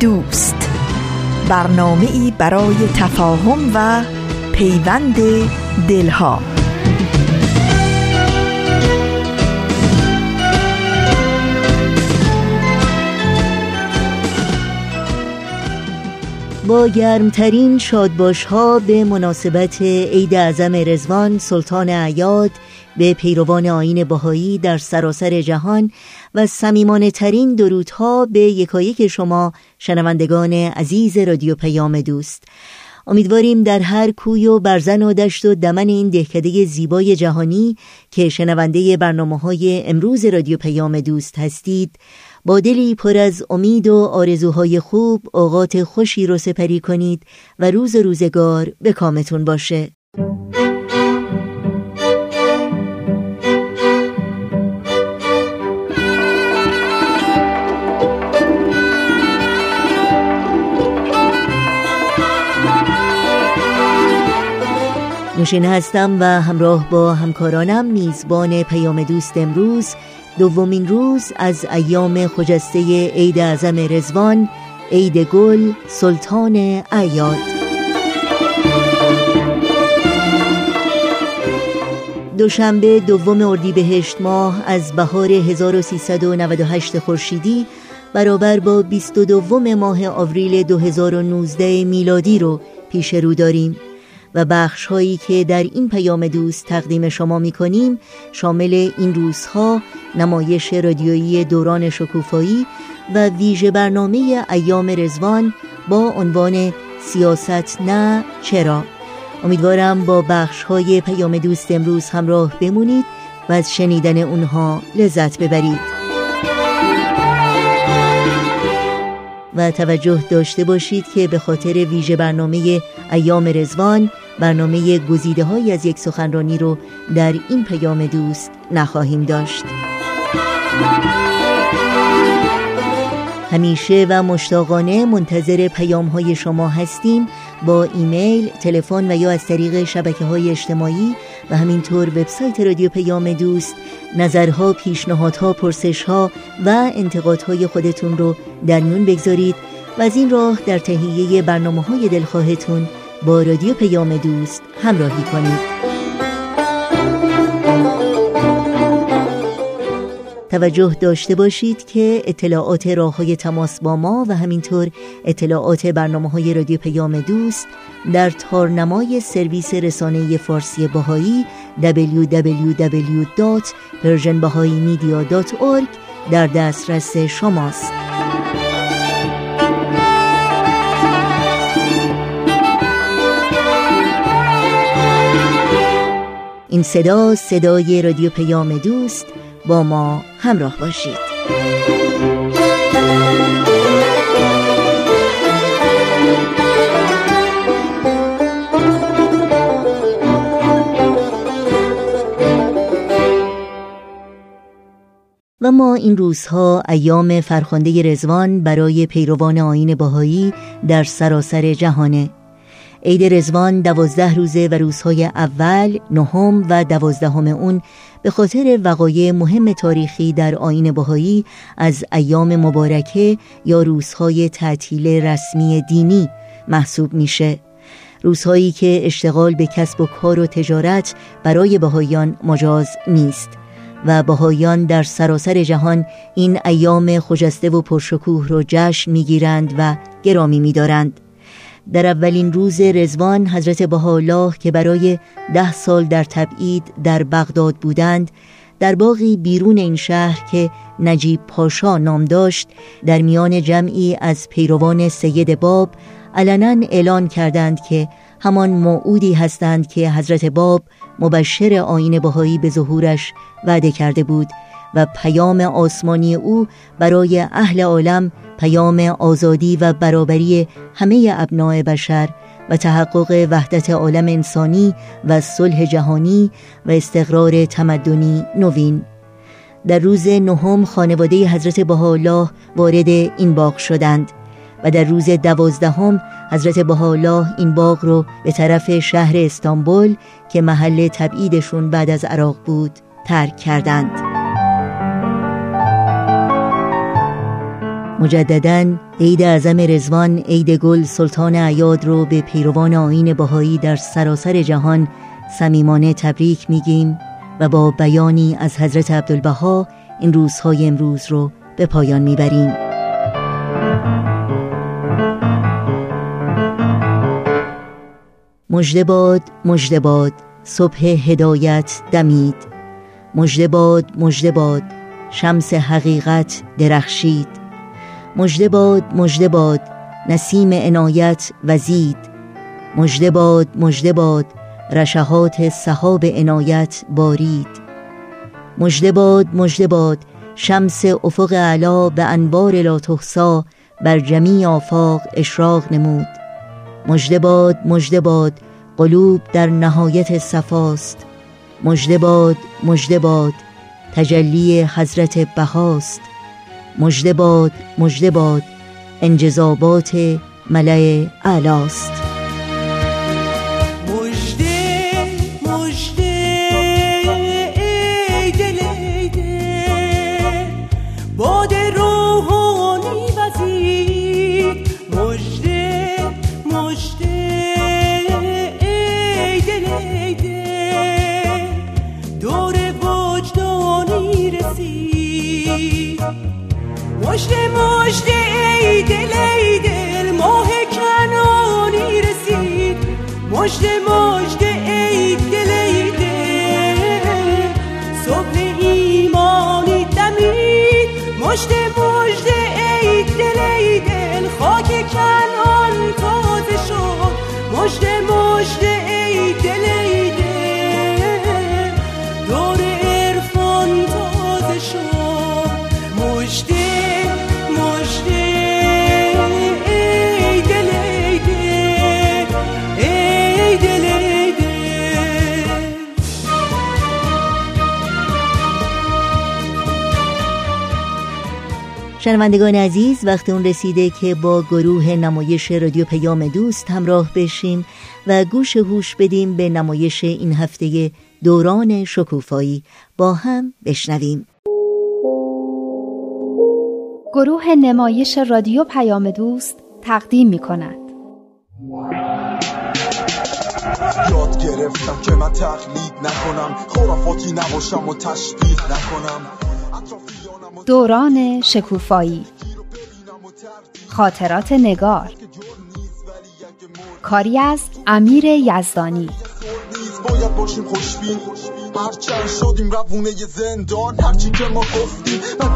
دوست. برنامه ای برای تفاهم و پیوند دلها. با گرمترین شادباش ها به مناسبت عید اعظم رزوان سلطان عیاد به پیروان آین بهایی در سراسر جهان و سمیمانه ترین درودها به یکایک شما شنوندگان عزیز رادیو پیام دوست. امیدواریم در هر کوی و برزن و دشت و دمن این دهکده زیبای جهانی که شنونده برنامه های امروز رادیو پیام دوست هستید با دلی پر از امید و آرزوهای خوب اوقات خوشی رو سپری کنید و روز روزگار به کامتون باشه. نوشین هستم و همراه با همکارانم میزبان پیام دوست امروز دومین روز از ایام خجسته عید اعظم رزوان عید گل سلطان عیاد دوشنبه دوم اردیبهشت ماه از بهار 1398 خورشیدی برابر با 22 ماه آوریل 2019 میلادی رو پیش رو داریم. و بخش هایی که در این پیام دوست تقدیم شما می کنیم شامل این روزها نمایش رادیویی دوران شکوفایی و ویژه برنامه ایام رزوان با عنوان سیاست نه چرا. امیدوارم با بخش های پیام دوست امروز همراه بمونید و از شنیدن اونها لذت ببرید. و توجه داشته باشید که به خاطر ویژه برنامه ایام رزوان برنامه گزیده های از یک سخنرانی رو در این پیام دوست نخواهیم داشت. همیشه و مشتاقانه منتظر پیام های شما هستیم. با ایمیل، تلفن و یا از طریق شبکه های اجتماعی و همینطور وبسایت رادیو پیام دوست نظرها، پیشنهادها، پرسشها و انتقادهای خودتون رو در میون بگذارید و از این راه در تهیه برنامه های دلخواهتون با رادیو پیام دوست همراهی کنید. توجه داشته باشید که اطلاعات راه های تماس با ما و همینطور اطلاعات برنامه های رادیو پیام دوست در تارنمای سرویس رسانه فارسی باهایی www.persianbahaimedia.org در دسترس شماست. این صدا صدای رادیو پیام دوست با ما همراه باشید. و ما این روزها ایام فرخنده رزوان برای پیروان آین باهایی در سراسر جهانه عید رزوان دوازده روزه و روزهای اول، نهم و دوازدهم اون به خاطر وقایع مهم تاریخی در آین بهایی از ایام مبارکه یا روزهای تعطیل رسمی دینی محسوب میشه. روزهایی که اشتغال به کسب و کار و تجارت برای بهاییان مجاز نیست و بهاییان در سراسر جهان این ایام خجسته و پرشکوه رو جشن می‌گیرند و گرامی میدارند. در اولین روز رزوان حضرت بهاءالله که برای ده سال در تبعید در بغداد بودند در باقی بیرون این شهر که نجیب پاشا نام داشت در میان جمعی از پیروان سید باب علنا اعلان کردند که همان موعودی هستند که حضرت باب مبشر آین بهایی به ظهورش وعده کرده بود و پیام آسمانی او برای اهل عالم پیام آزادی و برابری همه ابناع بشر و تحقق وحدت عالم انسانی و صلح جهانی و استقرار تمدنی نوین. در روز نهم خانواده حضرت بهاءالله وارد این باغ شدند و در روز دوازدهم حضرت بهاءالله این باغ رو به طرف شهر استانبول که محل تبعیدشون بعد از عراق بود ترک کردند. مجددا عید اعظم رزوان عید گل سلطان عیاد رو به پیروان آین بهایی در سراسر جهان صمیمانه تبریک میگیم و با بیانی از حضرت عبدالبها این روزهای امروز رو به پایان می‌بریم. مژده باد مژده باد صبح هدایت دمید. مژده باد مژده باد شمس حقیقت درخشید. مژده باد مژده باد نسیم عنایت وزید مژده باد مژده باد رشهات صحاب عنایت بارید مژده باد مژده باد شمس افق علا به انوار لا تحصا بر جمیع آفاق اشراق نمود مژده باد مژده باد قلوب در نهایت صفاست مژده باد مژده باد تجلی حضرت بهاست مژده باد مژده باد. انجذابات ملع اعلاست hoş değil شنوندگان عزیز وقت اون رسیده که با گروه نمایش رادیو پیام دوست همراه بشیم و گوش هوش بدیم به نمایش این هفته دوران شکوفایی. با هم بشنویم. گروه نمایش رادیو پیام دوست تقدیم می کند یاد گرفتم که من تقلید نکنم خرافاتی نباشم و تشبیه نکنم. دوران شکوفایی. خاطرات نگار. کاری از امیر یزدانی. باید باشیم خوشبین. هرچند شدیم روونه زندان هرچی که ما گفتیم من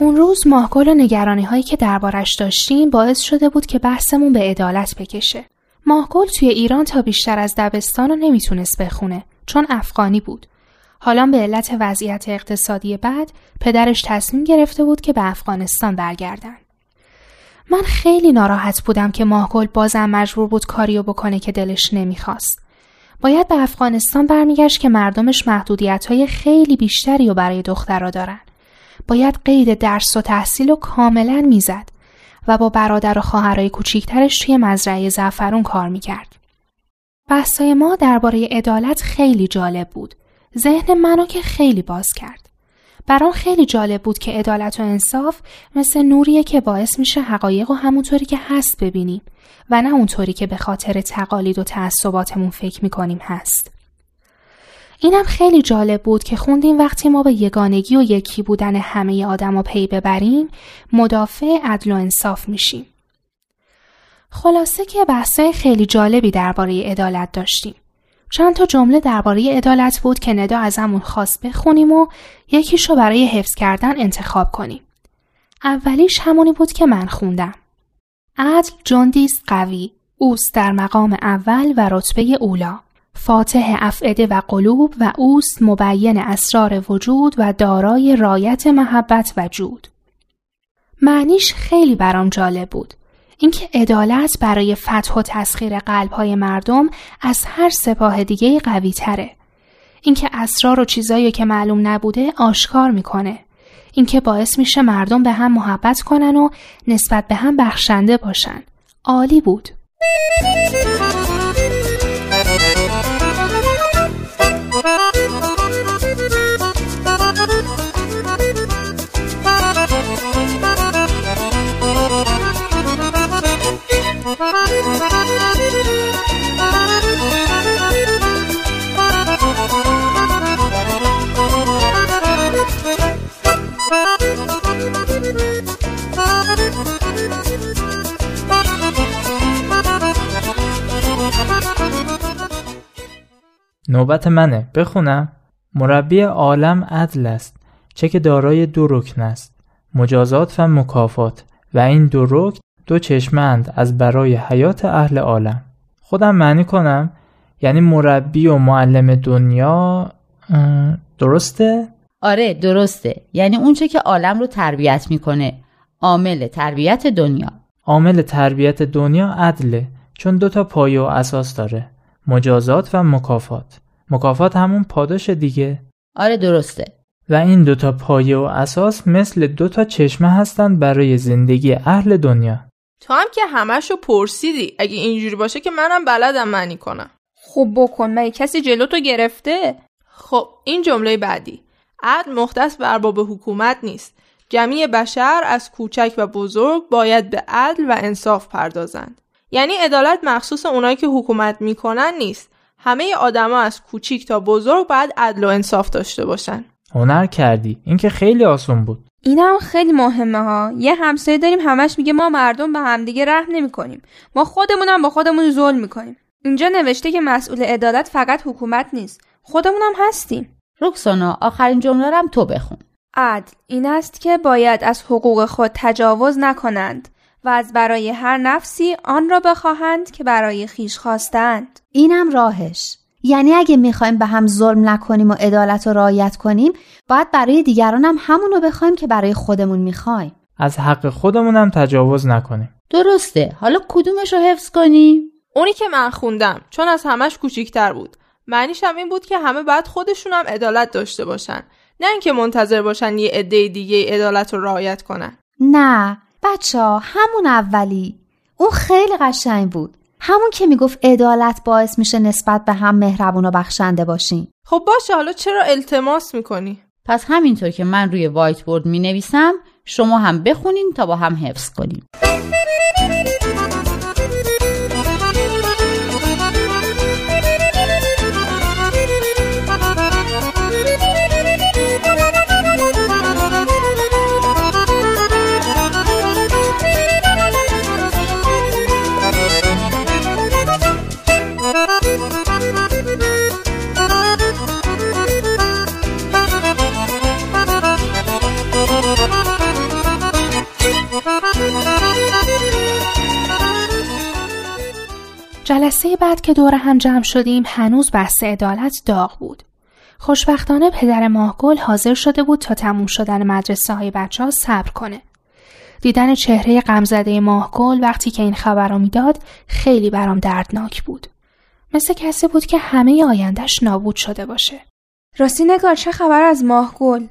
اون روز ماهگل و نگرانی هایی که دربارش داشتیم باعث شده بود که بحثمون به عدالت بکشه. ماهگل توی ایران تا بیشتر از دبستان رو نمی‌تونست بخونه چون افغانی بود. حالا به علت وضعیت اقتصادی بعد پدرش تصمیم گرفته بود که به افغانستان برگردن. من خیلی ناراحت بودم که ماهگل بازم مجبور بود کاریو بکنه که دلش نمی‌خواست. باید به افغانستان برمیگشت که مردمش محدودیت های خیلی بیشتری رو برای دخترها دارن. باید قید درس و تحصیل رو کاملا می‌زد و با برادر و خواهرای کوچیکترش توی مزرعه زعفرون کار می‌کرد. بحثای ما درباره عدالت خیلی جالب بود. ذهن منو که خیلی باز کرد. برام خیلی جالب بود که عدالت و انصاف مثل نوریه که باعث میشه حقایق و همونطوری که هست ببینیم و نه اونطوری که به خاطر تقالید و تعصباتمون فکر می‌کنیم هست. اینم خیلی جالب بود که خوندیم وقتی ما به یگانگی و یکی بودن همه آدم پی ببریم مدافع عدل و انصاف میشیم. خلاصه که بحثای خیلی جالبی درباره عدالت داشتیم. چند تا جمله درباره عدالت بود که ندا ازمون خواست بخونیم و یکیشو برای حفظ کردن انتخاب کنیم. اولیش همونی بود که من خوندم. عدل جندیست قوی، اوست در مقام اول و رتبه اولا. فاتح افعده و قلوب و اوست مبین اسرار وجود و دارای رایت محبت و جود. معنیش خیلی برام جالب بود. اینکه عدالت برای فتح و تسخیر قلبهای مردم از هر سپاه دیگه قوی تره. اینکه اسرار و چیزایی که معلوم نبوده آشکار می‌کنه. اینکه باعث میشه مردم به هم محبت کنن و نسبت به هم بخشنده باشن. عالی بود. نوبت منه. بخونم. مربی عالم عدل است. چه که دارای دو رکن است. مجازات و مکافات. و این دو رکن دو چشمند از برای حیات اهل عالم. خودم معنی کنم؟ یعنی مربی و معلم دنیا درسته؟ آره درسته. یعنی اونچه که عالم رو تربیت می‌کنه. عامل تربیت دنیا. عامل تربیت دنیا عدله چون دوتا پایه و اساس داره. مجازات و مکافات. مکافات همون پاداش دیگه. آره درسته. و این دوتا پایه و اساس مثل دوتا چشمه هستند برای زندگی اهل دنیا. تو هم که همشو پرسیدی. اگه اینجوری باشه که منم بلدم معنی کنم. خب بکن. مگه کسی جلو تو گرفته؟ خب این جمله بعدی. عدل مختص بر ارباب حکومت نیست. جمعی بشر از کوچک و بزرگ باید به عدل و انصاف پردازند. یعنی عدالت مخصوص اونایی که حکومت می‌کنن نیست. همه آدما از کوچیک تا بزرگ باید عدل و انصاف داشته باشن. هنر کردی. این که خیلی آسون بود. اینم خیلی مهمه ها. یه همسایه داریم همش میگه ما مردم به همدیگه رحم نمی‌کنیم. ما خودمونم با خودمون ظلم می‌کنیم. اینجا نوشته که مسئول عدالت فقط حکومت نیست. خودمونم هستیم. رکسانا آخرین جمله رم تو بخون. عدل این است که باید از حقوق خود تجاوز نکنند و از برای هر نفسی آن را بخواهند که برای خیش خواستند. اینم راهش. یعنی اگه می‌خوایم به هم ظلم نکنیم و عدالت رو رعایت کنیم باید برای دیگران هم همون رو بخوایم که برای خودمون می‌خوایم. از حق خودمون هم تجاوز نکنیم. درسته. حالا کدومش رو حفظ کنیم؟ اونی که من خوندم چون از همش کوچیکتر بود. معنیش هم این بود که همه باید خودشون هم عدالت داشته باشن. نه اینکه منتظر باشن یه عده دیگه عدالت رو رعایت کنن. نه. بچه ها همون اولی. اون خیلی قشنگ بود. همون که می‌گفت عدالت باعث میشه نسبت به هم مهربون و بخشنده باشین خب باشه حالا چرا التماس می‌کنی؟ پس همینطور که من روی وایت بورد می نویسم شما هم بخونین تا با هم حفظ کنیم جلسه بعد که دور هم جمع شدیم هنوز بحث عدالت داغ بود. خوشبختانه پدر ماهگل حاضر شده بود تا تموم شدن مدرسه های بچه ها صبر کنه. دیدن چهره غمزده ماهگل وقتی که این خبر رو می‌داد خیلی برام دردناک بود. مثل کسی بود که همه آیندهش نابود شده باشه. راستی نگار چه خبر از ماهگل؟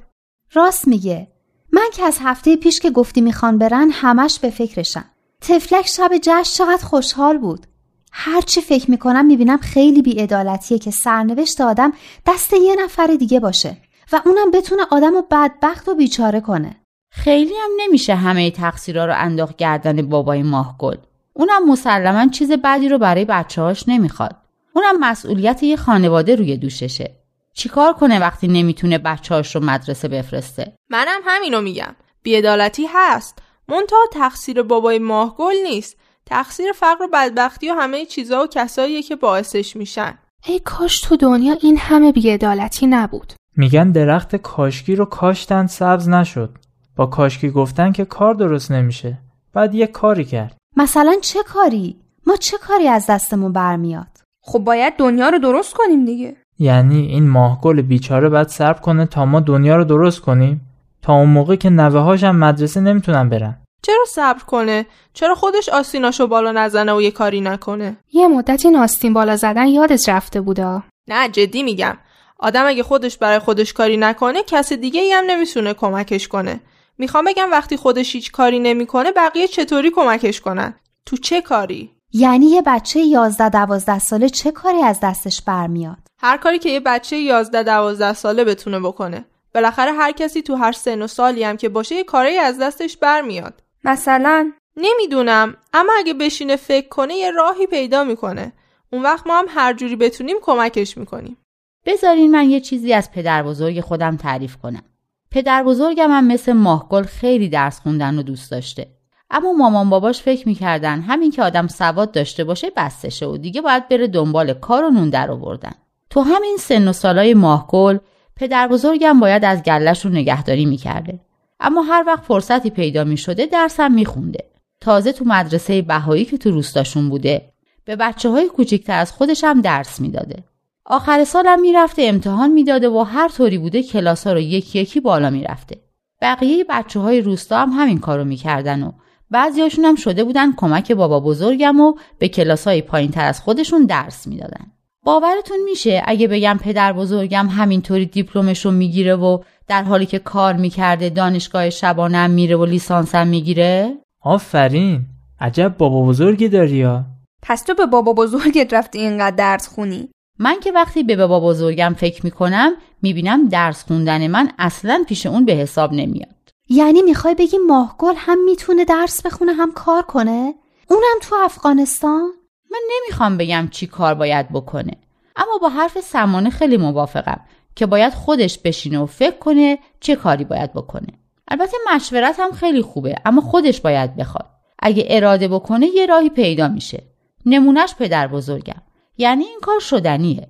راست میگه. من که از هفته پیش که گفتی می‌خوان برن همش به فکرشم. تفلک شب جشن چقدر خوشحال بود. هرچی فکر می‌کنم می‌بینم خیلی بیعدالتیه که سرنوشت آدم دست یه نفر دیگه باشه و اونم بتونه آدم رو بدبخت و بیچاره کنه. خیلی هم نمیشه همه تقصیرها رو انداخت گردن بابای ماهگل. اونم مسلما چیز بدی رو برای بچه‌هاش نمی‌خواد. اونم مسئولیت یه خانواده روی دوششه. چیکار کنه وقتی نمی‌تونه بچه‌هاش رو مدرسه بفرسته؟ منم همینو میگم. بیعدالتی هست. منتها تقصیر بابای ماهگل نیست. تقصیر فقر و بدبختی و همه چیزها و کساییه که باعثش میشن. ای کاش تو دنیا این همه بیعدالتی نبود. میگن درخت کاشکی رو کاشتن سبز نشد. با کاشکی گفتن که کار درست نمیشه. بعد یه کاری کرد. مثلا چه کاری؟ ما چه کاری از دستمون برمیاد؟ خب باید دنیا رو درست کنیم دیگه. یعنی این ماهگل بیچاره باید صبر کنه تا ما دنیا رو درست کنیم؟ تا اون موقع که نوه هاشم مدرسه نمی‌تونن برن. چرا صبر کنه؟ چرا خودش آستیناشو بالا نزنه و یه کاری نکنه؟ یه مدت این آستین بالا زدن یادت رفته بودا. نه جدی میگم. آدم اگه خودش برای خودش کاری نکنه کس دیگه ای هم نمی‌تونه کمکش کنه. می‌خوام بگم وقتی خودش هیچ کاری نمی‌کنه بقیه چطوری کمکش کنن؟ تو چه کاری؟ یعنی یه بچه 11 12 ساله چه کاری از دستش برمیاد؟ هر کاری که یه بچه 11 12 ساله بتونه بکنه. بالاخره هر کسی تو هر سن و سالی هم که باشه یه کاری از دستش برمیاد. مثلا نمی‌دونم اما اگه بشینه فکر کنه یه راهی پیدا می‌کنه. اون وقت ما هم هر جوری بتونیم کمکش می‌کنیم. بذارین من یه چیزی از پدر بزرگ خودم تعریف کنم. پدر بزرگم هم مثل ماهگل خیلی درس خوندن رو دوست داشته. اما مامان باباش فکر می‌کردن همین که آدم سواد داشته باشه بستشه و دیگه باید بره دنبال کار و نون در آوردن. تو همین سن و سالای ماهگل پدر بزرگم باید از گلش رو نگهداری می‌کرده. اما هر وقت فرصتی پیدا می‌شده درسم میخونده. تازه تو مدرسه بهایی که تو روستاشون بوده به بچه های کوچیکتر از خودش هم درس می‌داده. آخر سالم می‌رفته امتحان می‌داده و هر طوری بوده کلاس ها رو یکی یکی بالا می‌رفته. بقیه بچه های روستا هم همین کارو می‌کردن و بعضیاشون هم شده بودن کمک بابا بزرگم و به کلاس های پایین تر از خودشون درس می‌دادن. باورتون میشه اگه بگم پدر بزرگم همینطوری دیپلمش رو می‌گیره و در حالی که کار می‌کرده دانشگاه شبانم میره و لیسانسم می‌گیره؟ آفرین عجب بابا بزرگی داری یا پس تو به بابا بزرگت رفتی اینقدر درس خونی من که وقتی به بابا بزرگم فکر می‌کنم می‌بینم درس خوندن من اصلا پیش اون به حساب نمیاد یعنی می‌خوای بگی ماهگل هم می‌تونه درس بخونه هم کار کنه؟ اونم تو افغانستان؟ من نمی‌خوام بگم چی کار باید بکنه. اما با حرف سمانه خیلی موافقم که باید خودش بشینه و فکر کنه چه کاری باید بکنه. البته مشورت هم خیلی خوبه اما خودش باید بخواد. اگه اراده بکنه یه راهی پیدا میشه. نمونهش پدر بزرگم. یعنی این کار شدنیه.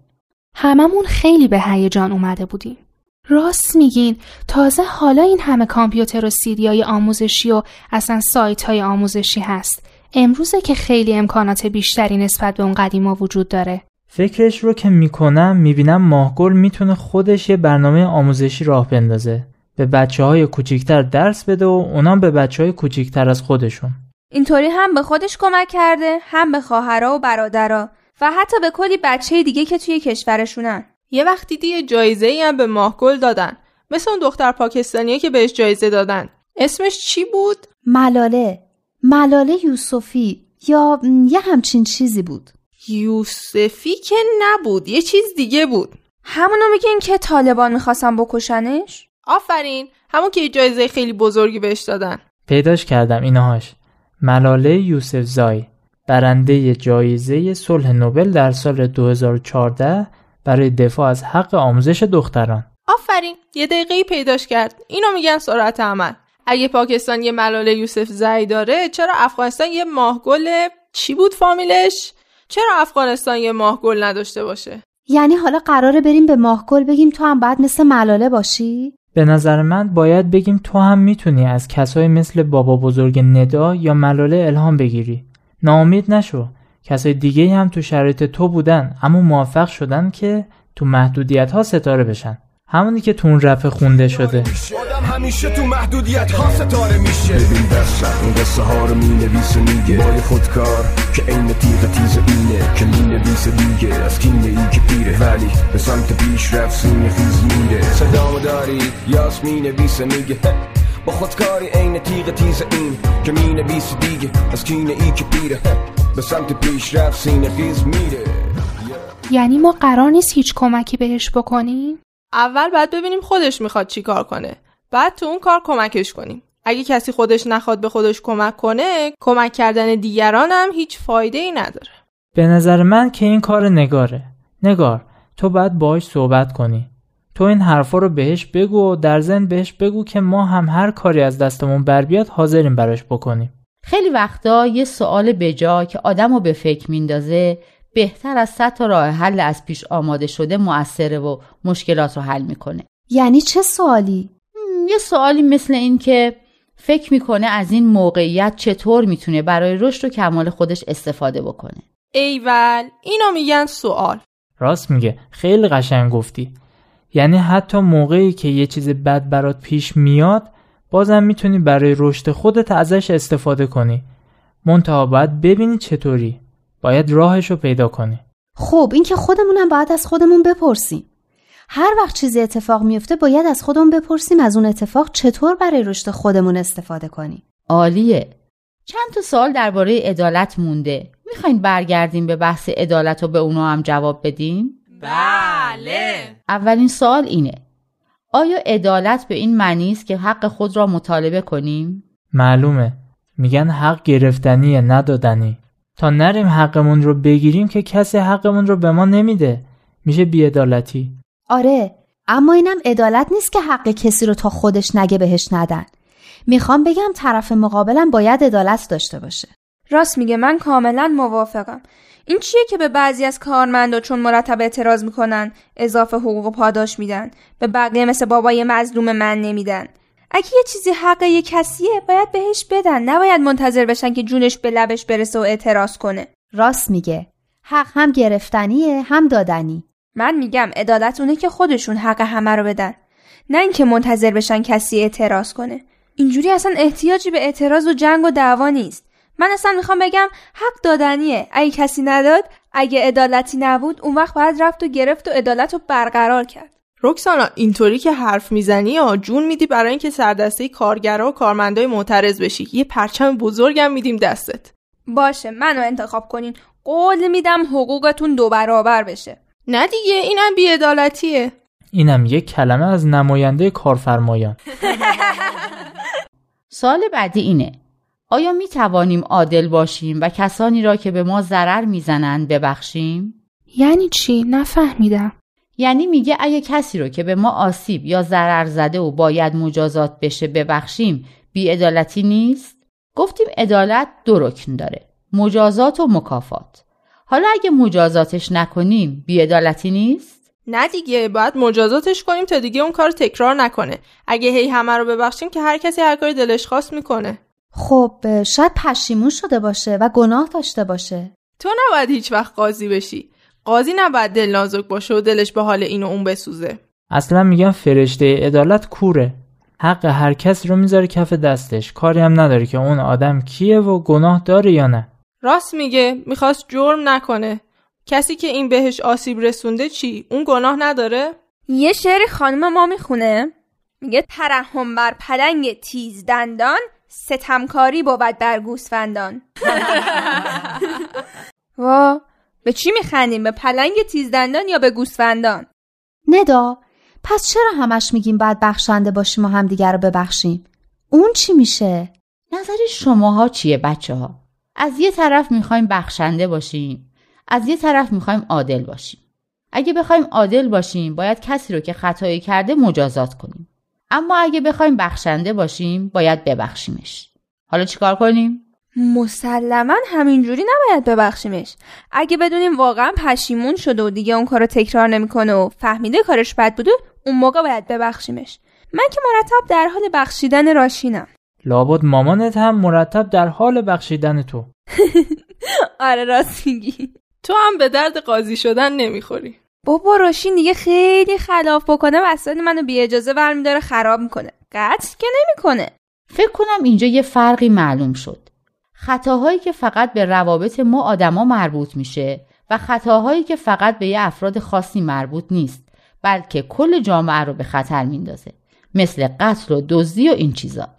هممون خیلی به هیجان اومده بودیم. راست میگین تازه حالا این همه کامپیوتر و سیدیای آموزشی و اصلا سایت های آموزشی هست. امروزه که خیلی امکانات بیشتری نسبت به اون قدیما وجود داره. فکرش رو که می‌کنم می‌بینم ماهگل می‌تونه خودش یه برنامه آموزشی راه بندازه. به بچه های کوچیکتر درس بده و اونام به بچه های کوچیکتر از خودشون. اینطوری هم به خودش کمک کرده هم به خواهرها و برادرها و حتی به کلی بچه دیگه که توی کشورشونن. یه وقت دیدی یه جایزه ای هم به ماهگل دادن. مثل اون دختر پاکستانیه که بهش جایزه دادن. اسمش چی بود؟ ملاله. ملاله یوسفی یا یه همچین چیزی بود. یوسفی که نبود یه چیز دیگه بود. همونو میگین که طالبان می‌خواستن بکشنش؟ آفرین همون که یه جایزه خیلی بزرگی بهش دادن. پیداش کردم اینهاش ملاله یوسف زای برنده جایزه صلح نوبل در سال 2014 برای دفاع از حق آموزش دختران. آفرین یه دقیقه پیداش کرد. اینو میگن سرعت عمل. اگه پاکستان یه ملاله یوسف زی داره چرا افغانستان یه ماهگل چی بود فامیلش؟ چرا افغانستان یه ماهگل نداشته باشه؟ یعنی حالا قراره بریم به ماهگل بگیم تو هم باید مثل ملاله باشی؟ به نظر من باید بگیم تو هم می‌تونی از کسایی مثل بابا بزرگ ندا یا ملاله الهام بگیری. ناامید نشو. کسای دیگه هم تو شرایط تو بودن اما موفق شدن که تو محدودیت ها ستاره بشن. همونی که تو اون رفع خونده شده. آدم همیشه تو محدودیت ها ستاره میشه. ببین دستم این قصه ها رو می‌نویسه میگه. بای خودکار که عین تیغ تیز اینه که می‌نویسه دیگه. از کینه ای که پیره ولی به سمت پیش رفت سینه خیز میره. صدامو داری؟ یاس می‌نویسه میگه. با خودکاری عین تیغ تیز این که می‌نویسه دیگه. از کینه ای که پیره به سمت پیش رفت سینه خیز میره. یعنی ما قرار نیست هیچ کمکی بهش بکنیم؟ اول باید ببینیم خودش می‌خواد چی کار کنه. بعد تو اون کار کمکش کنیم. اگه کسی خودش نخواد به خودش کمک کنه کمک کردن دیگران هم هیچ فایده ای نداره. به نظر من که این کار نگاره. نگار تو باید باهاش صحبت کنی. تو این حرفا رو بهش بگو و در زن بهش بگو که ما هم هر کاری از دستمون بر بیاد حاضریم براش بکنیم. خیلی وقتا یه سوال بجا که آدم رو به فکر میندازه بهتر از صد تا راه حل از پیش آماده شده مؤثره و مشکلات رو حل می‌کنه. یعنی چه سوالی؟ یه سوالی مثل این که فکر می‌کنه از این موقعیت چطور می‌تونه برای رشد و کمال خودش استفاده بکنه؟ ایول اینو میگن سوال. راست میگه. خیلی قشنگ گفتی. یعنی حتی موقعی که یه چیز بد برات پیش میاد بازم می‌تونی برای رشد خودت ازش استفاده کنی. منتها باید ببینی چطوری. باید راهش رو پیدا کنی. خب این که خودمونم باید از خودمون بپرسیم. هر وقت چیزی اتفاق میفته باید از خودمون بپرسیم از اون اتفاق چطور برای رشد خودمون استفاده کنیم. عالیه. چند تا سوال درباره عدالت مونده. می‌خواین برگردیم به بحث عدالت و به اونا هم جواب بدیم؟ بله. اولین سوال اینه. آیا عدالت به این معنی است که حق خود را مطالبه کنیم؟ معلومه. میگن حق گرفتنیه ندادنی. تا نریم حقمون رو بگیریم که کسی حقمون رو به ما نمیده. میشه بیعدالتی. آره اما اینم عدالت نیست که حق کسی رو تا خودش نگه بهش ندن. می‌خوام بگم طرف مقابلم باید عدالت داشته باشه. راست میگه من کاملا موافقم. این چیه که به بعضی از کارمندا چون مرتب اعتراض می‌کنن اضافه حقوق و پاداش میدن به بقیه مثل بابای مظلوم من نمیدن؟ اگه یه چیزی حق یه کسیه باید بهش بدن. نباید منتظر بشن که جونش به لبش برسه و اعتراض کنه. راست میگه. حق هم گرفتنیه هم دادنی. من میگم عدالت اونه که خودشون حق همه رو بدن. نه اینکه منتظر بشن کسی اعتراض کنه. اینجوری اصلا احتیاجی به اعتراض و جنگ و دعوا نیست. من اصلا می‌خوام بگم حق دادنیه. اگه کسی نداد اگه عدالتی نبود اون وقت باید رفت و گرفت و عدالت رو برقرار کرد. رکسانا اینطوری که حرف می‌زنی یا جون میدی برای اینکه سردسته کارگرا و کارمندای معترض بشی. یه پرچم بزرگم میدیم دستت. باشه منو انتخاب کنین. قول میدم حقوقتون دو برابر بشه. نه دیگه اینم بیعدالتیه اینم یک کلمه از نماینده کارفرمایان سال بعدی اینه آیا می توانیم عادل باشیم و کسانی را که به ما ضرر می‌زنند ببخشیم؟ یعنی چی؟ نفهمیدم. یعنی میگه اگه کسی رو که به ما آسیب یا ضرر زده و باید مجازات بشه ببخشیم بیعدالتی نیست؟ گفتیم عدالت دو رکن داره. مجازات و مکافات. حالا اگه مجازاتش نکنیم بیعدالتی نیست؟ نه دیگه باید مجازاتش کنیم تا دیگه اون کار تکرار نکنه. اگه هی همه رو ببخشیم که هر کسی هر کاری دلش خواست می‌کنه. خب شاید پشیمون شده باشه و گناه داشته باشه. تو نباید هیچ وقت قاضی بشی. قاضی نباید دل نازک باشه و دلش به حال این و اون بسوزه. اصلا میگن فرشته عدالت کوره. حق هر کس رو می‌ذاره کف دستش. کاری هم نداره که اون آدم کیه و گناه داره یا نه. راست میگه می‌خواست جرم نکنه. کسی که این بهش آسیب رسونده چی؟ اون گناه نداره؟ یه شعری خانم ما می‌خونه. میگه ترحم بر پلنگ تیز دندان ستمکاری بود بر گوسفندان. وا به چی میخندیم؟ به پلنگ تیزدندان یا به گوسفندان؟ ندا پس چرا همش میگیم بعد بخشنده باشیم و همدیگر رو ببخشیم؟ اون چی میشه؟ نظر شماها چیه بچه ها از یه طرف می‌خوایم بخشنده باشیم از یه طرف می‌خوایم عادل باشیم. اگه بخوایم عادل باشیم باید کسی رو که خطایی کرده مجازات کنیم. اما اگه بخوایم بخشنده باشیم باید ببخشیمش. حالا چیکار کنیم؟ مسلما همینجوری نباید ببخشیمش. اگه بدونیم واقعا پشیمون شده و دیگه اون کارو تکرار نمی‌کنه و فهمیده کارش بد بوده اون موقع باید ببخشیمش. من که مرتب در حال بخشیدن راشینم. لابد مامانت هم مرتب در حال بخشیدن تو. آره راست میگی. تو هم به درد قاضی شدن نمی‌خوری. بابا راشین دیگه خیلی خلاف بکنه وسط منو بی اجازه برمیداره خراب می‌کنه. قطع که نمی‌کنه. فکر کنم اینجا یه فرقی معلوم شد. خطاهایی که فقط به روابط ما آدما مربوط میشه و خطاهایی که فقط به یه افراد خاصی مربوط نیست بلکه کل جامعه رو به خطر میندازه. مثل قتل و دزدی و این چیزا.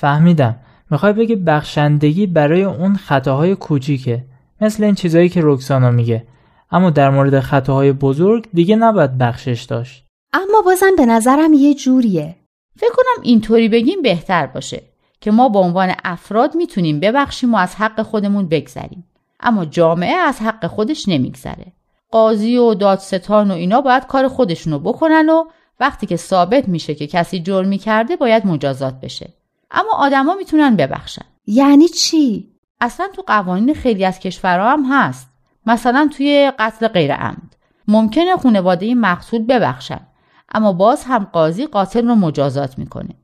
فهمیدم. می‌خوای بگی بخشندگی برای اون خطاهای کوچیکه. مثل این چیزایی که رکسانا میگه. اما در مورد خطاهای بزرگ دیگه نباید بخشش داشت. اما بازم به نظرم یه جوریه. فکر کنم اینطوری بگیم بهتر باشه که ما به عنوان افراد می‌تونیم ببخشیم و از حق خودمون بگذریم. اما جامعه از حق خودش نمیگذره. قاضی و دادستان و اینا باید کار خودشونو بکنن و وقتی که ثابت میشه که کسی جرمی کرده باید مجازات بشه. اما آدما می‌تونن ببخشن. یعنی چی؟ اصلا تو قوانین خیلی از کشورها هم هست. مثلا توی قتل غیر عمد ممکنه خانواده مقتول ببخشن اما باز هم قاضی قاتل رو مجازات می‌کنه.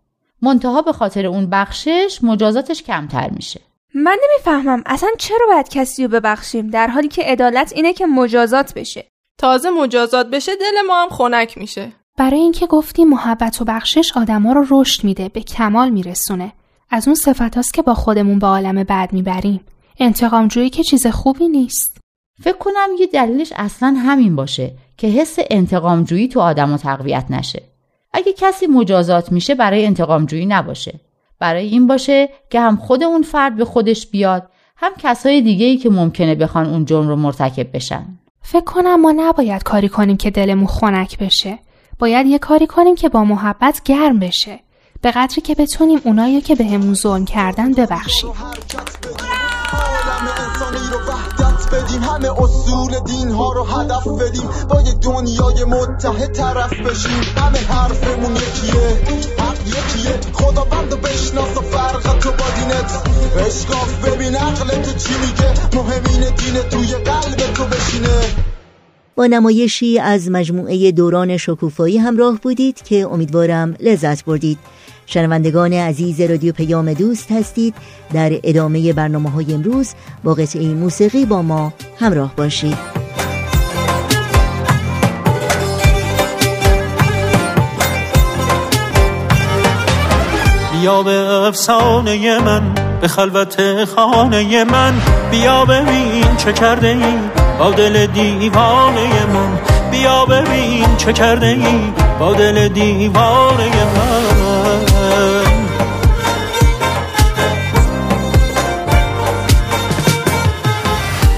منتها به خاطر اون بخشش مجازاتش کمتر میشه. من نمی‌فهمم. اصلا چرا باید کسی رو ببخشیم؟ در حالی که عدالت اینه که مجازات بشه. تازه مجازات بشه دل ما هم خنک میشه. برای اینکه گفتی محبت و بخشش آدما رو رشد میده به کمال میرسونه. از اون صفت که با خودمون به عالم بعد می‌بریم. انتقام جویی که چیز خوبی نیست. فکر کنم یه دلیلش اصلا همین باشه که حس انتقام جویی تو آدم تقویت نشه. اگه کسی مجازات میشه برای انتقام جویی نباشه. برای این باشه که هم خود اون فرد به خودش بیاد هم کسای دیگه ای که ممکنه بخوان اون جرم رو مرتکب بشن. فکر کنم ما نباید کاری کنیم که دلمون خنک بشه. باید یه کاری کنیم که با محبت گرم بشه. به قدری که بتونیم اونایی که به ظلم کردن ببخشیم. بدیم همه اصول دین ها رو هدف بدیم با یه دنیای متحد طرف بشیم همه حرفمون یکیه. حق یکیه. خدا بند بشناس و فرق تو با دینت. اشکاف ببین عقل تو چی میگه؟ مهمین دین توی قلب تو بشینه. با نمایشی از مجموعه دوران شکوفایی همراه بودید که امیدوارم لذت بردید. شنوندگان عزیز رادیو پیام دوست هستید. در ادامه برنامه های امروز با قطعه موسیقی با ما همراه باشید. بیا به افسانه من به خلوت خانه من. بیا ببین چه کرده ای با دل دیوانه من. بیا ببین چه کرده ای با دل دیوانه من.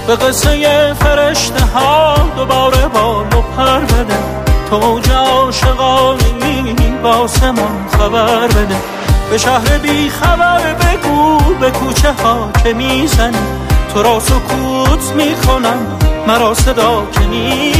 به قصه فرشته ها دوباره بال و پر بده. تو عاشقانی با سمان خبر بده. به شهر بی خبر بگو به کوچه ها که می‌زنی تو را سکوت می‌کنم مرا صدا که می‌زنی.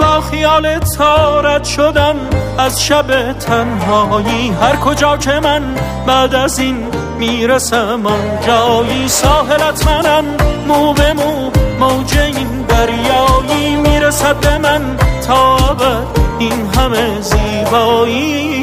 با خیال تارت شدم از شب تنهایی هر کجا که من بعد از این می‌رسم جایی ساحلت منم. مو به مو موج این دریایی می‌رسد به من. تا این همه زیبایی.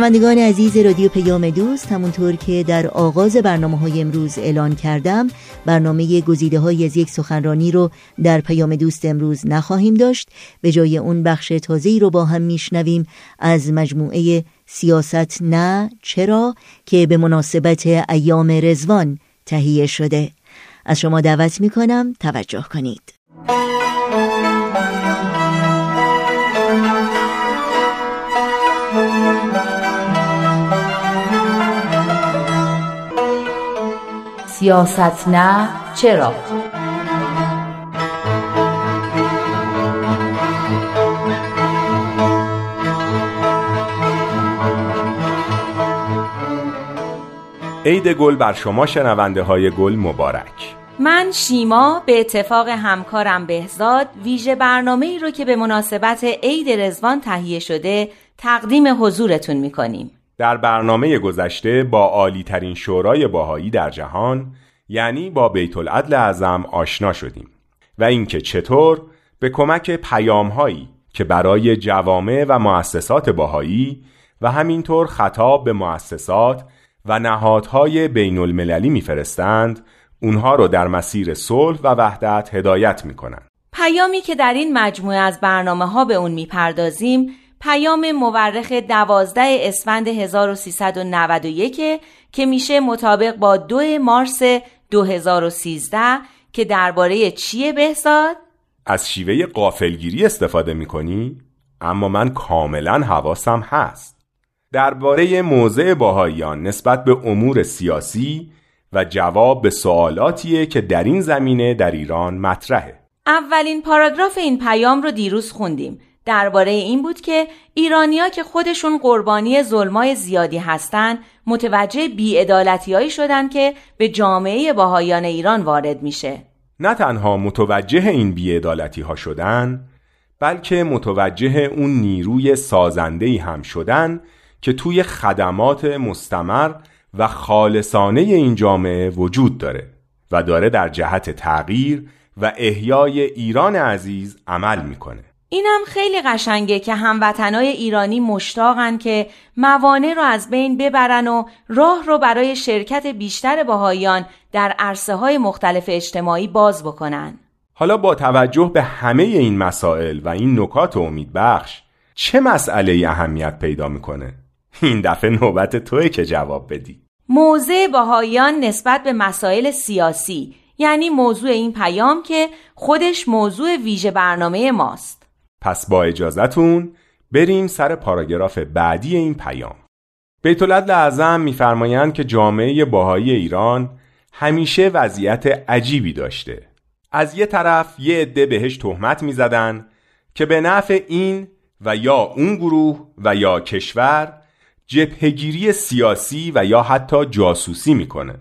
شنوندگان عزیز رادیو پیام دوست همونطور که در آغاز برنامه های امروز اعلان کردم برنامه گزیده های از یک سخنرانی رو در پیام دوست امروز نخواهیم داشت. به جای اون بخش تازه‌ای رو با هم میشنویم از مجموعه سیاست نه چرا که به مناسبت ایام رزوان تهیه شده. از شما دعوت می‌کنم توجه کنید. سیاست نه چرا؟ عید گل بر شما شنونده های گل مبارک. من شیما به اتفاق همکارم بهزاد ویژه برنامه ای رو که به مناسبت عید رزوان تهیه شده تقدیم حضورتون می‌کنیم. در برنامه گذشته با عالی ترین شورای باهایی در جهان یعنی با بیت العدل اعظم آشنا شدیم و اینکه چطور به کمک پیام هایی که برای جوامع و مؤسسات باهایی و همینطور خطاب به مؤسسات و نهادهای بین المللی میفرستند اونها رو در مسیر صلح و وحدت هدایت می‌کنند. پیامی که در این مجموعه از برنامه ها به اون می‌پردازیم پیام مورخ دوازده اسفند 1391 که میشه مطابق با دو مارس 2013 که درباره چیه بهزاد؟ از شیوه قافلگیری استفاده می‌کنی؟ اما من کاملا حواسم هست درباره موضع باهایان نسبت به امور سیاسی و جواب به سوالاتیه که در این زمینه در ایران مطرحه اولین پاراگراف این پیام رو دیروز خوندیم درباره این بود که ایرانیا که خودشون قربانی ظلمای زیادی هستند متوجه بیعدالتیهایی شدن که به جامعه باهایان ایران وارد میشه. نه تنها متوجه این بیعدالتی ها شدن بلکه متوجه اون نیروی سازندهی هم شدن که توی خدمات مستمر و خالصانه این جامعه وجود داره و داره در جهت تغییر و احیای ایران عزیز عمل می‌کنه. اینم خیلی قشنگه که هموطنای ایرانی مشتاقن که موانع رو از بین ببرن و راه رو برای شرکت بیشتر باهایان در عرصه های مختلف اجتماعی باز بکنن. حالا با توجه به همه این مسائل و این نکات امیدبخش چه مسئله اهمیت پیدا می‌کنه؟ این دفعه نوبت توی که جواب بدی. موضع باهایان نسبت به مسائل سیاسی یعنی موضوع این پیام که خودش موضوع ویژه برنامه ماست. پس با اجازتون بریم سر پاراگراف بعدی این پیام. بیت اعظم میفرمایند که جامعه باهایی ایران همیشه وضعیت عجیبی داشته. از یه طرف یه عده بهش تهمت می‌زدن که به نفع این و یا اون گروه و یا کشور جبهگیری سیاسی و یا حتی جاسوسی می‌کنه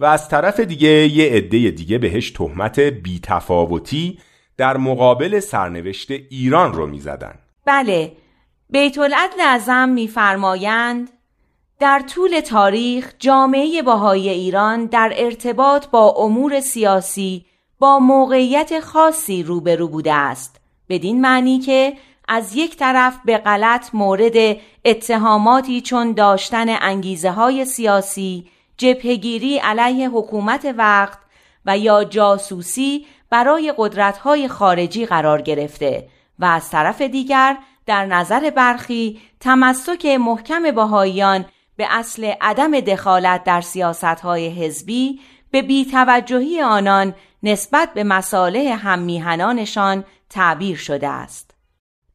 و از طرف دیگه یه عده دیگه بهش تهمت بیتفاوتی در مقابل سرنوشت ایران رو می‌زدن. بله بیت العدل اعظم میفرمایند در طول تاریخ جامعه باهای ایران در ارتباط با امور سیاسی با موقعیت خاصی روبرو بوده است. بدین معنی که از یک طرف به غلط مورد اتهاماتی چون داشتن انگیزه های سیاسی جبهگیری علیه حکومت وقت و یا جاسوسی برای قدرت‌های خارجی قرار گرفته و از طرف دیگر در نظر برخی تمسک محکم باهاییان به اصل عدم دخالت در سیاستهای حزبی به بیتوجهی آنان نسبت به مصالح هممیهنانشان تعبیر شده است.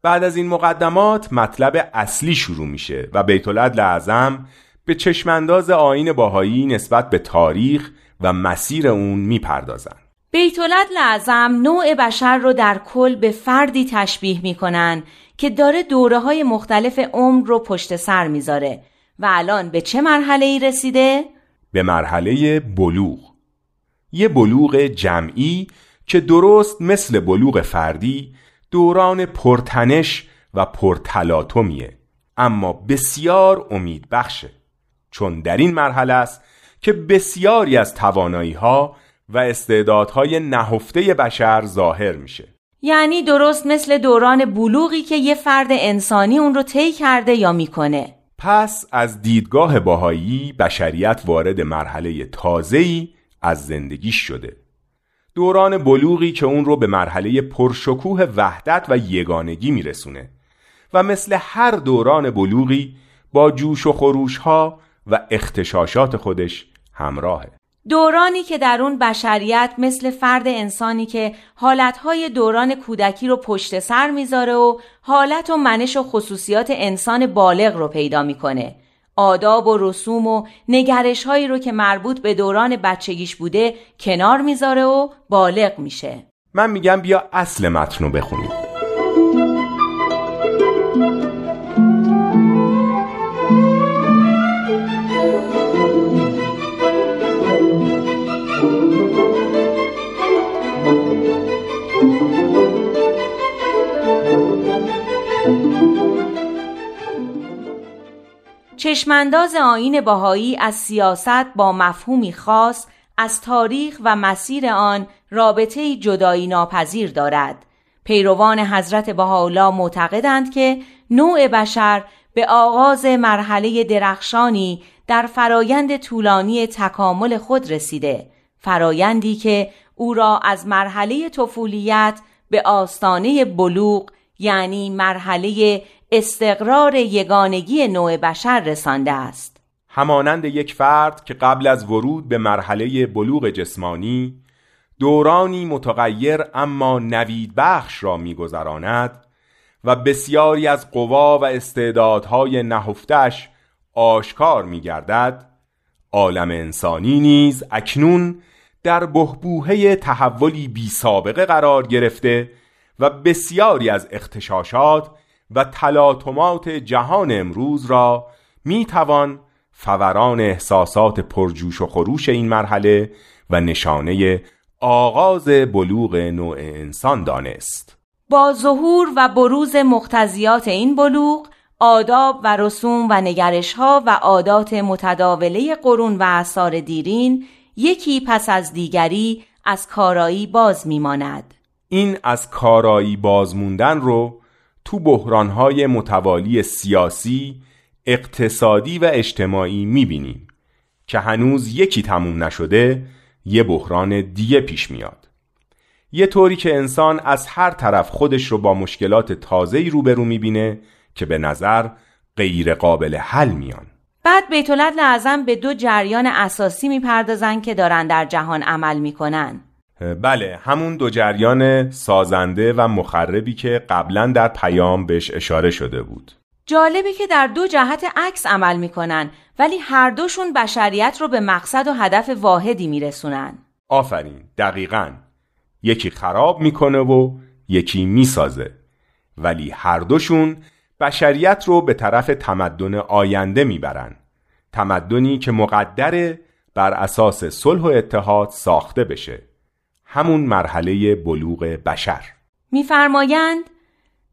بعد از این مقدمات مطلب اصلی شروع میشه و بیت العدل اعظم به چشمانداز آین باهایی نسبت به تاریخ و مسیر اون می‌پردازند. بیت اعظم نوع بشر رو در کل به فردی تشبیه می‌کنن که داره دوره های مختلف عمر رو پشت سر می‌ذاره. و الان به چه مرحله ای رسیده؟ به مرحله بلوغ. یه بلوغ جمعی که درست مثل بلوغ فردی دوران پرتنش و پرتلاتومیه اما بسیار امید بخشه چون در این مرحله است که بسیاری از توانایی ها و استعدادهای نهفته بشر ظاهر میشه. یعنی درست مثل دوران بلوغی که یه فرد انسانی اون رو طی کرده یا می‌کنه. پس از دیدگاه باهایی بشریت وارد مرحله تازه‌ای از زندگیش شده. دوران بلوغی که اون رو به مرحله پرشکوه وحدت و یگانگی میرسونه و مثل هر دوران بلوغی با جوش و خروش ها و اختشاشات خودش همراهه. دورانی که در اون بشریت مثل فرد انسانی که حالتهای دوران کودکی رو پشت سر می‌ذاره و حالت و منش و خصوصیات انسان بالغ رو پیدا می‌کنه. آداب و رسوم و نگرش هایی رو که مربوط به دوران بچگیش بوده کنار می‌ذاره و بالغ میشه. من میگم بیا اصل متن رو بخونیم. چشمانداز آین باهایی از سیاست با مفهومی خاص از تاریخ و مسیر آن رابطه جدایی ناپذیر دارد. پیروان حضرت بهاءالله معتقدند که نوع بشر به آغاز مرحله درخشانی در فرایند طولانی تکامل خود رسیده فرایندی که او را از مرحله طفولیت به آستانه بلوغ یعنی مرحله استقرار یگانگی نوع بشر رسانده است. همانند یک فرد که قبل از ورود به مرحله بلوغ جسمانی دورانی متغیر اما نوید بخش را میگذراند و بسیاری از قوا و استعدادهای نهفتش آشکار میگردد عالم انسانی نیز اکنون در بهبوهه تحولی بی سابقه قرار گرفته و بسیاری از اختشاشات و تلاطمات جهان امروز را می توان فوران احساسات پرجوش و خروش این مرحله و نشانه آغاز بلوغ نوع انسان دانست. با ظهور و بروز مقتضیات این بلوغ آداب و رسوم و نگرش ها و عادات متداوله قرون و اثار دیرین یکی پس از دیگری از کارایی باز میماند. این از کارایی بازموندن رو تو بحرانهای متوالی سیاسی، اقتصادی و اجتماعی می‌بینیم که هنوز یکی تموم نشده یه بحران دیگه پیش میاد. یه طوری که انسان از هر طرف خودش رو با مشکلات تازه‌ای روبرو می‌بینه که به نظر غیر قابل حل میان. بعد بیت اعظم به دو جریان اساسی می‌پردازن که دارن در جهان عمل می‌کنن. بله همون دو جریان سازنده و مخربی که قبلا در پیام بهش اشاره شده بود. جالبه که در دو جهت عکس عمل می‌کنن ولی هر دوشون بشریت رو به مقصد و هدف واحدی میرسونن. آفرین دقیقا. یکی خراب می‌کنه و یکی می‌سازه. ولی هر دوشون بشریت رو به طرف تمدن آینده می‌برن. تمدنی که مقدره بر اساس صلح و اتحاد ساخته بشه. همون مرحله بلوغ بشر میفرمایند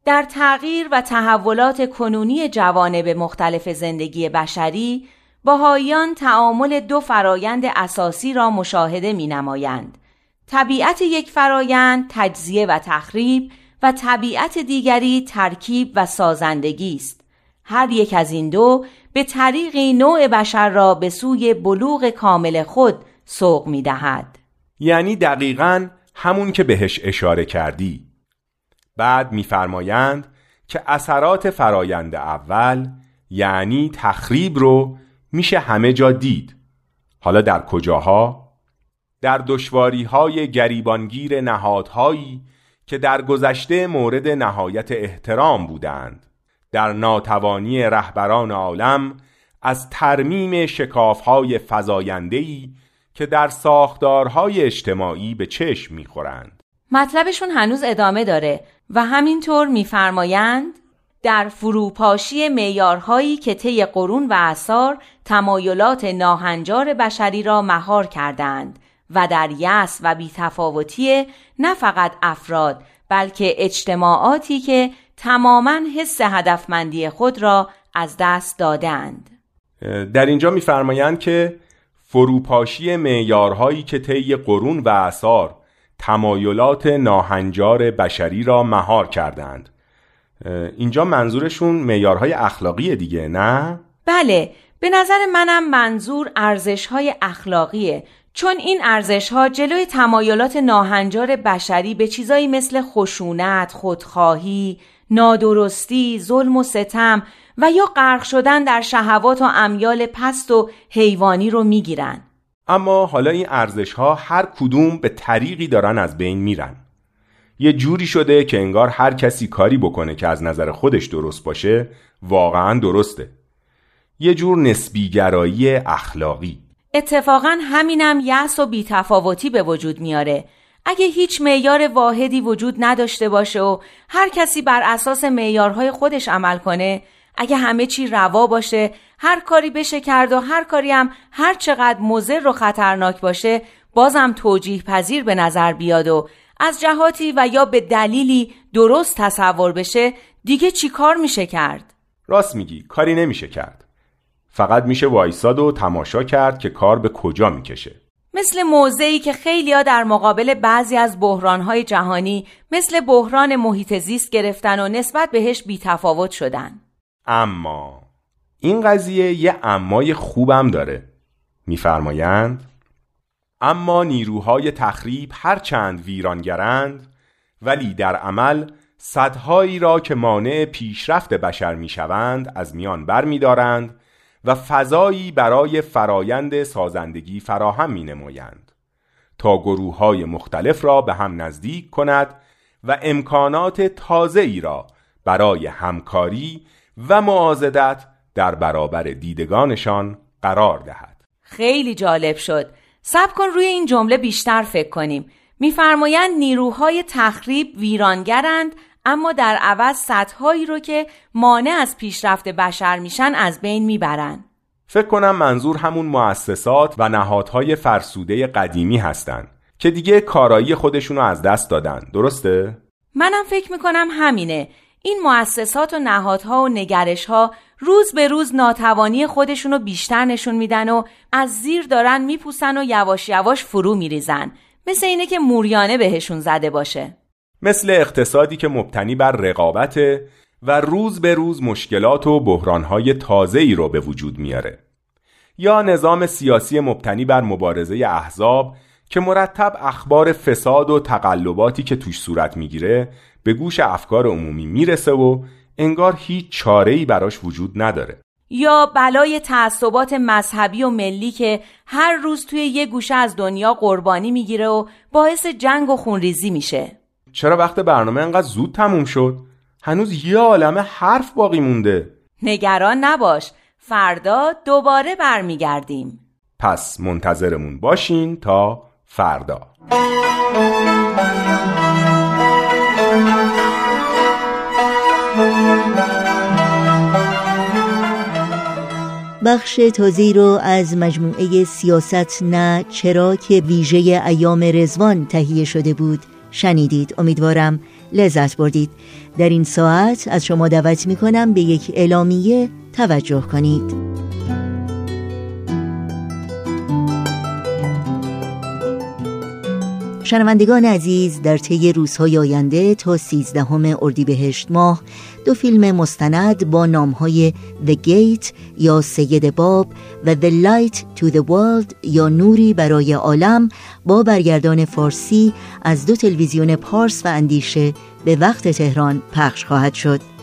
در تغییر و تحولات کنونی جوانب مختلف زندگی بشری باهایان تعامل دو فرایند اساسی را مشاهده می نمایند. طبیعت یک فرایند تجزیه و تخریب و طبیعت دیگری ترکیب و سازندگی است. هر یک از این دو به طریقی نوع بشر را به سوی بلوغ کامل خود سوق می دهد. یعنی دقیقا همون که بهش اشاره کردی. بعد میفرمایند که اثرات فرایند اول یعنی تخریب رو میشه همه جا دید. حالا در کجاها؟ در دشواری های گریبانگیر نهادهایی که در گذشته مورد نهایت احترام بودند. در ناتوانی رهبران عالم از ترمیم شکافهای فزایندهی که در ساختارهای اجتماعی به چشم می‌خورند. مطلبشون هنوز ادامه داره و همینطور میفرمایند در فروپاشی میارهایی که طی قرون و اثار تمایلات ناهنجار بشری را مهار کردند و در یس و بیتفاوتی نه فقط افراد بلکه اجتماعاتی که تماما حس هدفمندی خود را از دست دادند. در اینجا میفرمایند که فروپاشی معیارهایی که طی قرون و اثار تمایلات ناهنجار بشری را مهار کردند اینجا منظورشون معیارهای اخلاقی دیگه نه؟ بله به نظر منم منظور ارزشهای اخلاقیه چون این ارزشها جلوی تمایلات ناهنجار بشری به چیزایی مثل خشونت، خودخواهی، نادرستی، ظلم و ستم و یا غرق شدن در شهوات و امیال پست و حیوانی رو می‌گیرن. اما حالا این ارزش ها هر کدوم به طریقی دارن از بین میرن. یه جوری شده که انگار هر کسی کاری بکنه که از نظر خودش درست باشه واقعا درسته. یه جور نسبیگرایی اخلاقی. اتفاقا همینم یأس و بیتفاوتی به وجود میاره. اگه هیچ معیار واحدی وجود نداشته باشه و هر کسی بر اساس معیارهای خودش عمل کنه اگه همه چی روا باشه هر کاری بشه کرد و هر کاری هم هر چقدر مضر و خطرناک باشه بازم توجیه پذیر به نظر بیاد و از جهاتی و یا به دلیلی درست تصور بشه دیگه چی کار میشه کرد؟ راست میگی کاری نمیشه کرد. فقط میشه وایساد و تماشا کرد که کار به کجا می‌کشه. مثل موضعی که خیلیا در مقابل بعضی از بحرانهای جهانی مثل بحران محیط زیست گرفتن و نسبت بهش بیتفاوت شدن. اما این قضیه یه امای خوبم داره. میفرمایند اما نیروهای تخریب هرچند ویرانگرند ولی در عمل صدهایی را که مانع پیشرفت بشر می‌شوند از میان برمیدارند و فضایی برای فرایند سازندگی فراهم می نمایند تا گروه های مختلف را به هم نزدیک کند و امکانات تازه ای را برای همکاری و معازدت در برابر دیدگانشان قرار دهد. خیلی جالب شد. سب کن روی این جمله بیشتر فکر کنیم. میفرمایند نیروهای تخریب ویرانگرند اما در عوض سطحهایی رو که مانع از پیشرفت بشر میشن از بین می‌برن فکر کنم منظور همون مؤسسات و نهادهای فرسوده قدیمی هستند که دیگه کارایی خودشونو از دست دادن. درسته؟ منم فکر می‌کنم همینه. این مؤسسات و نهادها و نگرشها روز به روز ناتوانی خودشونو بیشتر نشون میدن و از زیر دارن میپوسن و یواش یواش فرو میریزن. مثل اینه که موریانه بهشون زده باشه. مثل اقتصادی که مبتنی بر رقابته و روز به روز مشکلات و بحرانهای تازه ای رو به وجود میاره. یا نظام سیاسی مبتنی بر مبارزه احزاب که مرتب اخبار فساد و تقلباتی که توش صورت می‌گیره به گوش افکار عمومی می‌رسه و انگار هیچ چاره‌ای براش وجود نداره. یا بلای تعصبات مذهبی و ملی که هر روز توی یه گوشه از دنیا قربانی می‌گیره و باعث جنگ و خونریزی میشه. چرا وقت برنامه انقدر زود تموم شد؟ هنوز یه عالمه حرف باقی مونده. نگران نباش. فردا دوباره برمیگردیم. پس منتظرمون باشین تا فردا. بخش تازی رو از مجموعه سیاست نه چرا که ویژه ایام رزوان تهیه شده بود شنیدید. امیدوارم لذت بردید. در این ساعت از شما دعوت می کنم به یک اعلامیه توجه کنید. شنوندگان عزیز در طی روزهای آینده تا سیزدهم اردیبهشت ماه دو فیلم مستند با نامهای The Gate یا سید باب و The Light to the World یا نوری برای عالم با برگردان فارسی از دو تلویزیون پارس و اندیشه به وقت تهران پخش خواهد شد.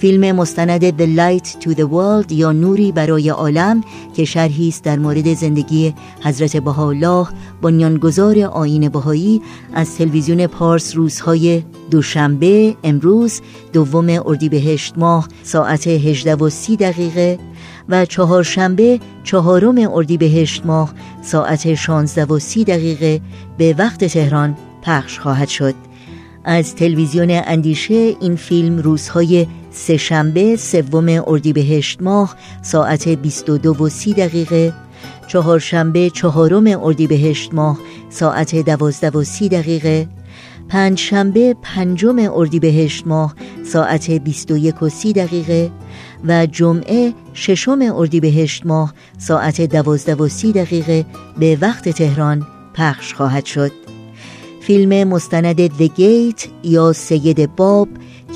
فیلم مستند The Light to the World یا نوری برای عالم که شرحی است در مورد زندگی حضرت بهاءالله بنیانگذار آیین بهایی از تلویزیون پارس روزهای دوشنبه امروز دوم اردیبهشت ماه ساعت 18 و 30 دقیقه و چهارشنبه چهارم اردیبهشت ماه ساعت 16 و 30 دقیقه به وقت تهران پخش خواهد شد. از تلویزیون اندیشه این فیلم روزهای سهشنبه سوم اردیبهشت ماه ساعت 22 و 30 دقیقه چهارشنبه چهارم اردیبهشت ماه ساعت 12 و 30 دقیقه پنجشنبه پنجم اردیبهشت ماه ساعت 21 و 30 دقیقه و جمعه ششم اردیبهشت ماه ساعت 12 و 30 دقیقه به وقت تهران پخش خواهد شد. فیلم مستند The Gate یا سید باب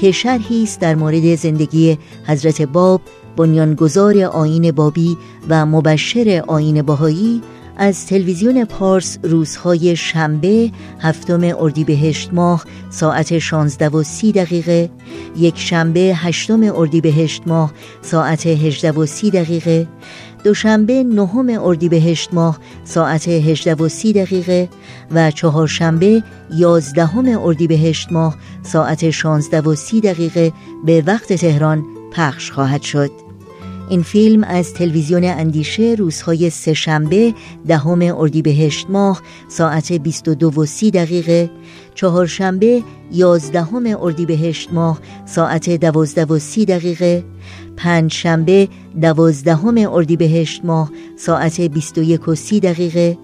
که شرحی است در مورد زندگی حضرت باب بنیانگذار آین بابی و مبشر آین باهایی از تلویزیون پارس روزهای شنبه هفتم اردیبهشت ماه ساعت 16 و 30 دقیقه یک شنبه هشتم اردیبهشت ماه ساعت 18 و 30 دقیقه دوشنبه نهم اردیبهشت ماه ساعت 18 و 30 دقیقه و چهارشنبه یازدهم اردیبهشت ماه ساعت 16 و 30 دقیقه به وقت تهران پخش خواهد شد. این فیلم از تلویزیون اندیشه روزهای سهشنبه دهم اردیبهشت ماه ساعت 22 و 30 دقیقه چهارشنبه یازدهم اردیبهشت ماه ساعت 12 و 30 دقیقه پنج شنبه دوازدهم اردیبهشت ماه ساعت 21 و 30 دقیقه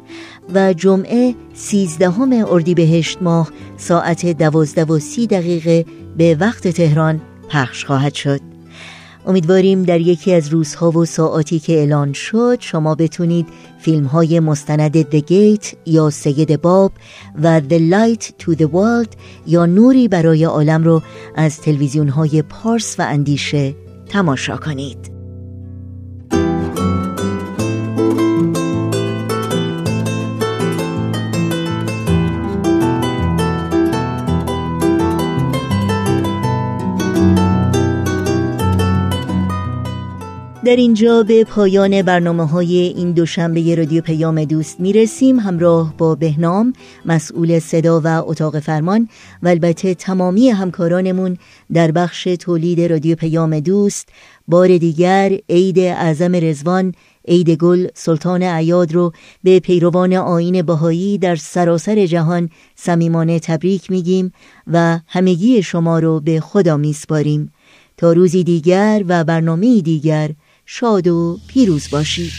و جمعه سیزدهم اردیبهشت ماه ساعت 12 و 30 دقیقه به وقت تهران پخش خواهد شد. امیدواریم در یکی از روزها و ساعاتی که اعلان شد شما بتونید فیلم های مستند The Gate یا سید باب و The Light to the World یا نوری برای عالم رو از تلویزیون های پارس و اندیشه تماشا کنید. در اینجا به پایان برنامه های این دوشنبه رادیو پیام دوست می‌رسیم. همراه با بهنام مسئول صدا و اتاق فرمان و البته تمامی همکارانمون در بخش تولید رادیو پیام دوست بار دیگر عید اعظم رزوان عید گل سلطان عیاد رو به پیروان آین بهایی در سراسر جهان صمیمانه تبریک میگیم و همگی شما رو به خدا میسپاریم. تا روزی دیگر و برنامه دیگر شاد و پیروز باشید.